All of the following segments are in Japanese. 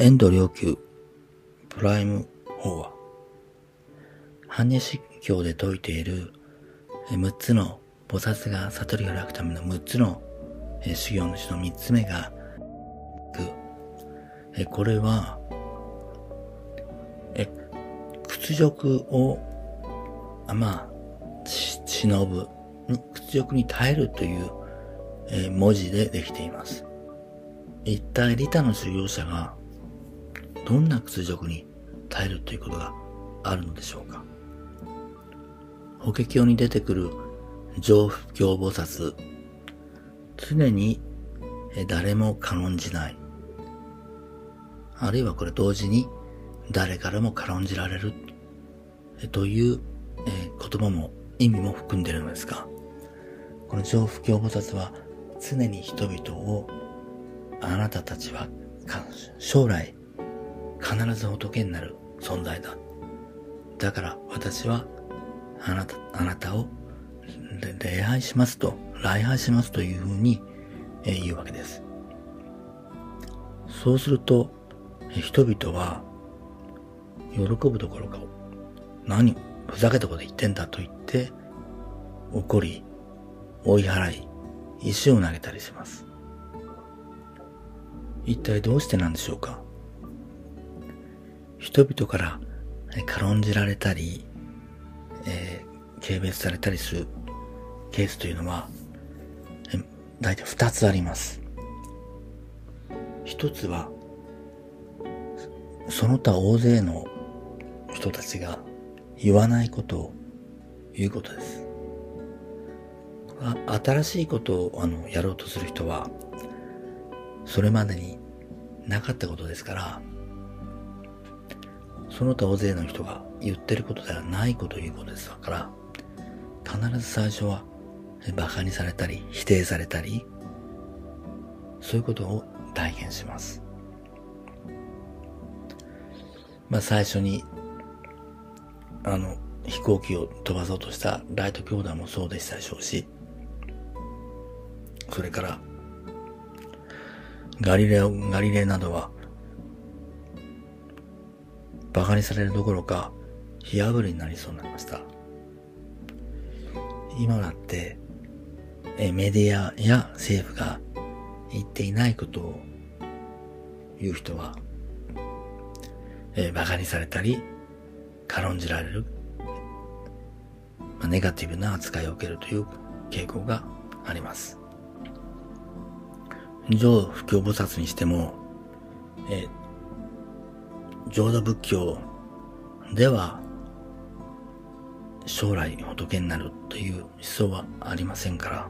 遠藤良久プライム法は、般若心経で説いている6つの菩薩が悟りを開くための6つの修行のうちの3つ目が、これは、屈辱を、あまあ、忍ぶ、屈辱に耐えるという文字でできています。一体利他の修行者がどんな屈辱に耐えるということがあるのでしょうか？法華経に出てくる上不教菩薩、常に誰も軽んじない。あるいはこれ同時に誰からも軽んじられる。という言葉も意味も含んでいるのですが、この上不教菩薩は常に人々をあなたたちは将来必ず仏になる存在だ。だから私はあなた、あなたを礼拝しますと、礼拝しますというふうに、言うわけです。そうすると、人々は、喜ぶどころか、何、ふざけたこと言ってんだと言って、怒り、追い払い、石を投げたりします。一体どうしてなんでしょうか？人々から軽んじられたり、えー、軽蔑されたりするケースというのは、大体二つあります。一つは、その他大勢の人たちが言わないことを言うことです。新しいことをあのやろうとする人は、それまでになかったことですから、その他大勢の人が言ってることではないことを言うことですから、必ず最初は馬鹿にされたり、否定されたり、そういうことを体験します。まあ最初に、あの、飛行機を飛ばそうとしたライト兄弟もそうでしたでしょうし、それから、ガリレオ、ガリレなどは、馬鹿にされるどころか、火あぶりになりそうになりました。今だって、えメディアや政府が言っていないことを言う人は、え馬鹿にされたり、軽んじられる、まあ、ネガティブな扱いを受けるという傾向があります。上不教菩薩にしても、え浄土仏教では将来仏になるという思想はありませんから、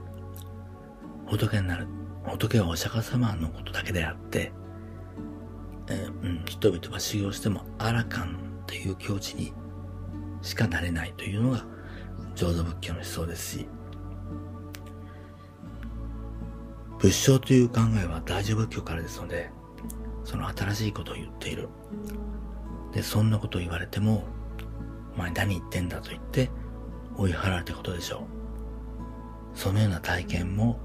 仏になる。仏はお釈迦様のことだけであって、えー、うん、人々が修行してもアラカンという境地にしかなれないというのが浄土仏教の思想ですし、仏性という考えは大乗仏教からですので、その新しいことを言っている。で、そんなことを言われても、お前何言ってんだと言って追い払われたことでしょう。そのような体験も、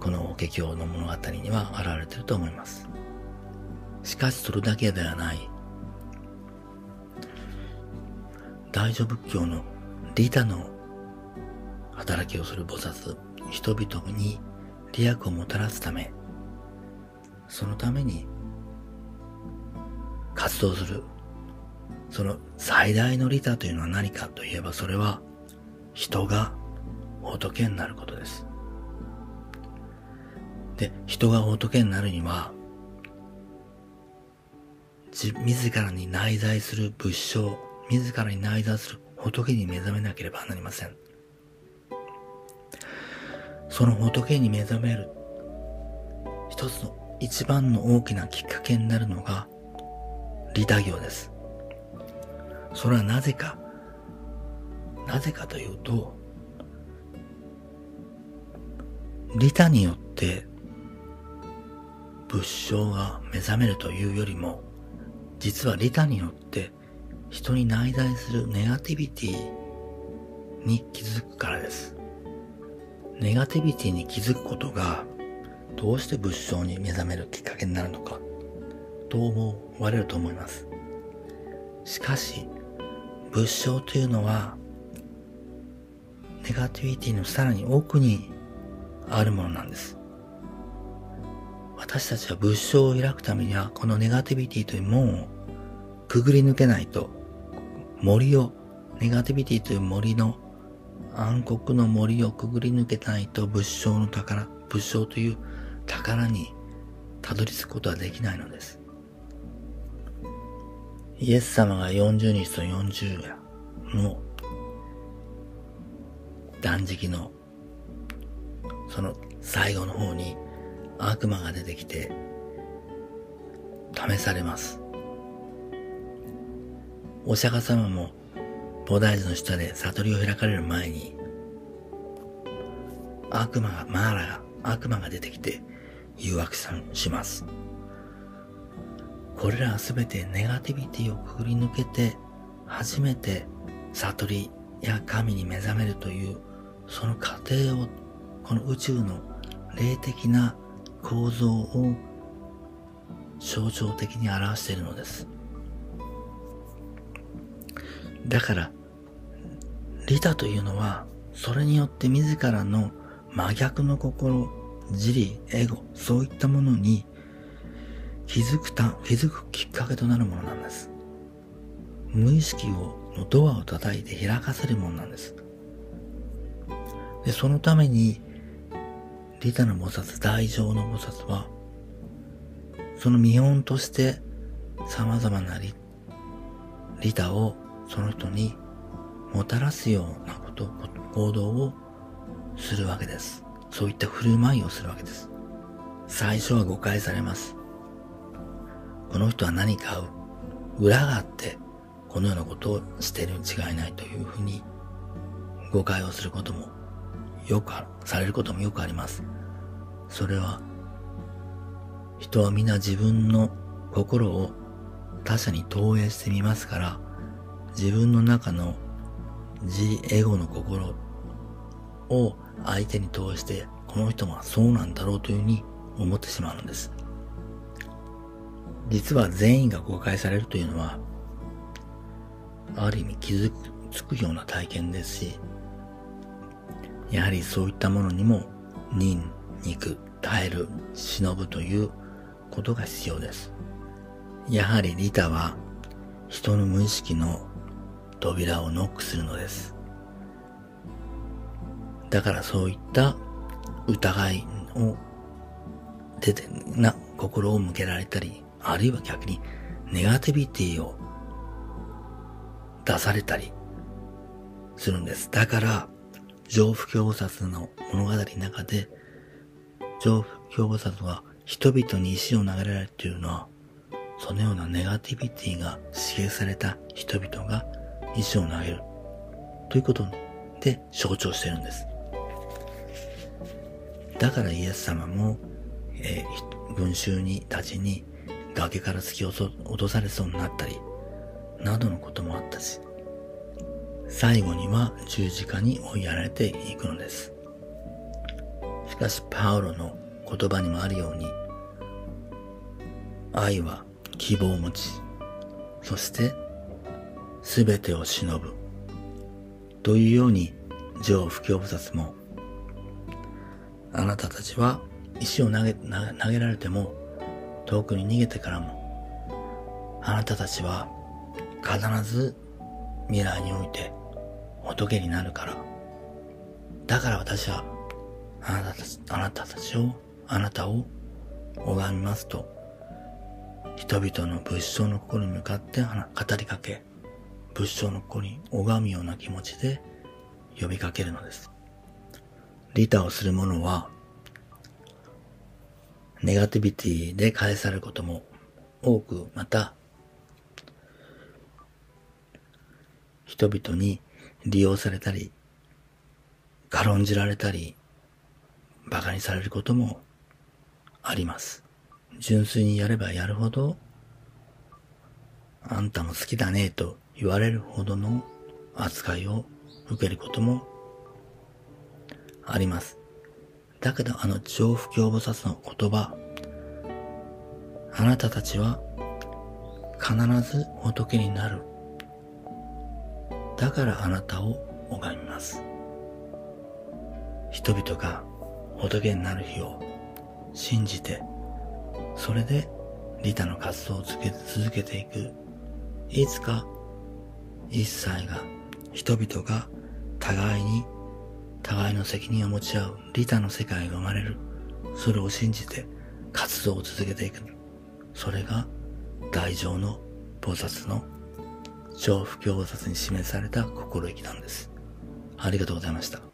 この法華経の物語には現れていると思います。しかしそれだけではない。大乗仏教の利他の働きをする菩薩、人々に利益をもたらすため、そのために活動する。その最大の利他というのは何かといえばそれは人が仏になることです。で、人が仏になるには、自自らに内在する仏性、自らに内在する仏に目覚めなければなりません。その仏に目覚める一つの一番の大きなきっかけになるのが利他行です。それはなぜか、なぜかというと、利他によって仏性が目覚めるというよりも、実は利他によって人に内在するネガティビティに気づくからです。ネガティビティに気づくことがどうして仏性に目覚めるきっかけになるのか。と思われると思います？しかし、仏性というのは、ネガティビティのさらに奥にあるものなんです。私たちは仏性を開くためには、このネガティビティという門をくぐり抜けないと、森を、ネガティビティという森の、暗黒の森をくぐり抜けないと仏性の宝、仏性という宝にたどり着くことはできないのです。イエス様が40日と40夜の断食のその最後の方に悪魔が出てきて試されます。お釈迦様も菩提寺の下で悟りを開かれる前に悪魔が、マーラが、悪魔が出てきて誘惑します。これらはすべてネガティビティをくぐり抜けて初めて悟りや神に目覚めるというその過程をこの宇宙の霊的な構造を象徴的に表しているのです。だから、リタというのは、それによって自らの真逆の心、自利、エゴ、そういったものに気づくた、気づくきっかけとなるものなんです。無意識を、のドアを叩いて開かせるものなんです。で、そのために、リタの菩薩、大乗の菩薩は、その見本として様々なリリタをその人にもたらすようなこと、行動をするわけです。そういった振る舞いをするわけです。最初は誤解されます。この人は何か裏があって、このようなことをしているに違いないというふうに誤解をすることもよくされることもよくあります。それは、人は皆自分の心を他者に投影してみますから、自分の中の自エゴの心を相手に通して、この人はそうなんだろうというふうに思ってしまうのです。実は全員が誤解されるというのは、ある意味傷つくような体験ですし、やはりそういったものにも、忍、肉、耐える、忍ぶということが必要です。やはりリタは、人の無意識の扉をノックするのです。だからそういった疑いを出て、な、心を向けられたり、あるいは逆にネガティビティを出されたりするんです。だから、上不教菩薩の物語の中で、上不教菩薩は人々に石を投げられるというのは、そのようなネガティビティが刺激された人々が石を投げるということで象徴してるんです。だからイエス様も、えー、群衆にたちに崖から突き落とされそうになったり、などのこともあったし、最後には十字架に追いやられていくのです。しかし、パウロの言葉にもあるように、愛は希望を持ち、そして全てを忍ぶ。というように、上不教菩薩も、あなたたちは石を投げ、投げられても、遠くに逃げてからも、あなたたちは必ず未来において仏になるから。だから私は、あなたたち、あなたたちを、あなたを拝みますと、人々の仏性の心に向かって語りかけ、仏性の心に拝むような気持ちで呼びかけるのです。利他をする者は、ネガティビティで返されることも多く、また、人々に利用されたり、軽んじられたり、馬鹿にされることもあります。純粋にやればやるほど、あんたも好きだねと言われるほどの扱いを受けることもあります。だけどあの上不教菩薩の言葉、あなたたちは必ず仏になる。だからあなたを拝みます。人々が仏になる日を信じて、それで利他の活動を続けていく。いつか一切が人々が互いに互いの責任を持ち合う利他の世界が生まれる。それを信じて活動を続けていく。それが大乗の菩薩の上不教菩薩に示された心意気なんです。ありがとうございました。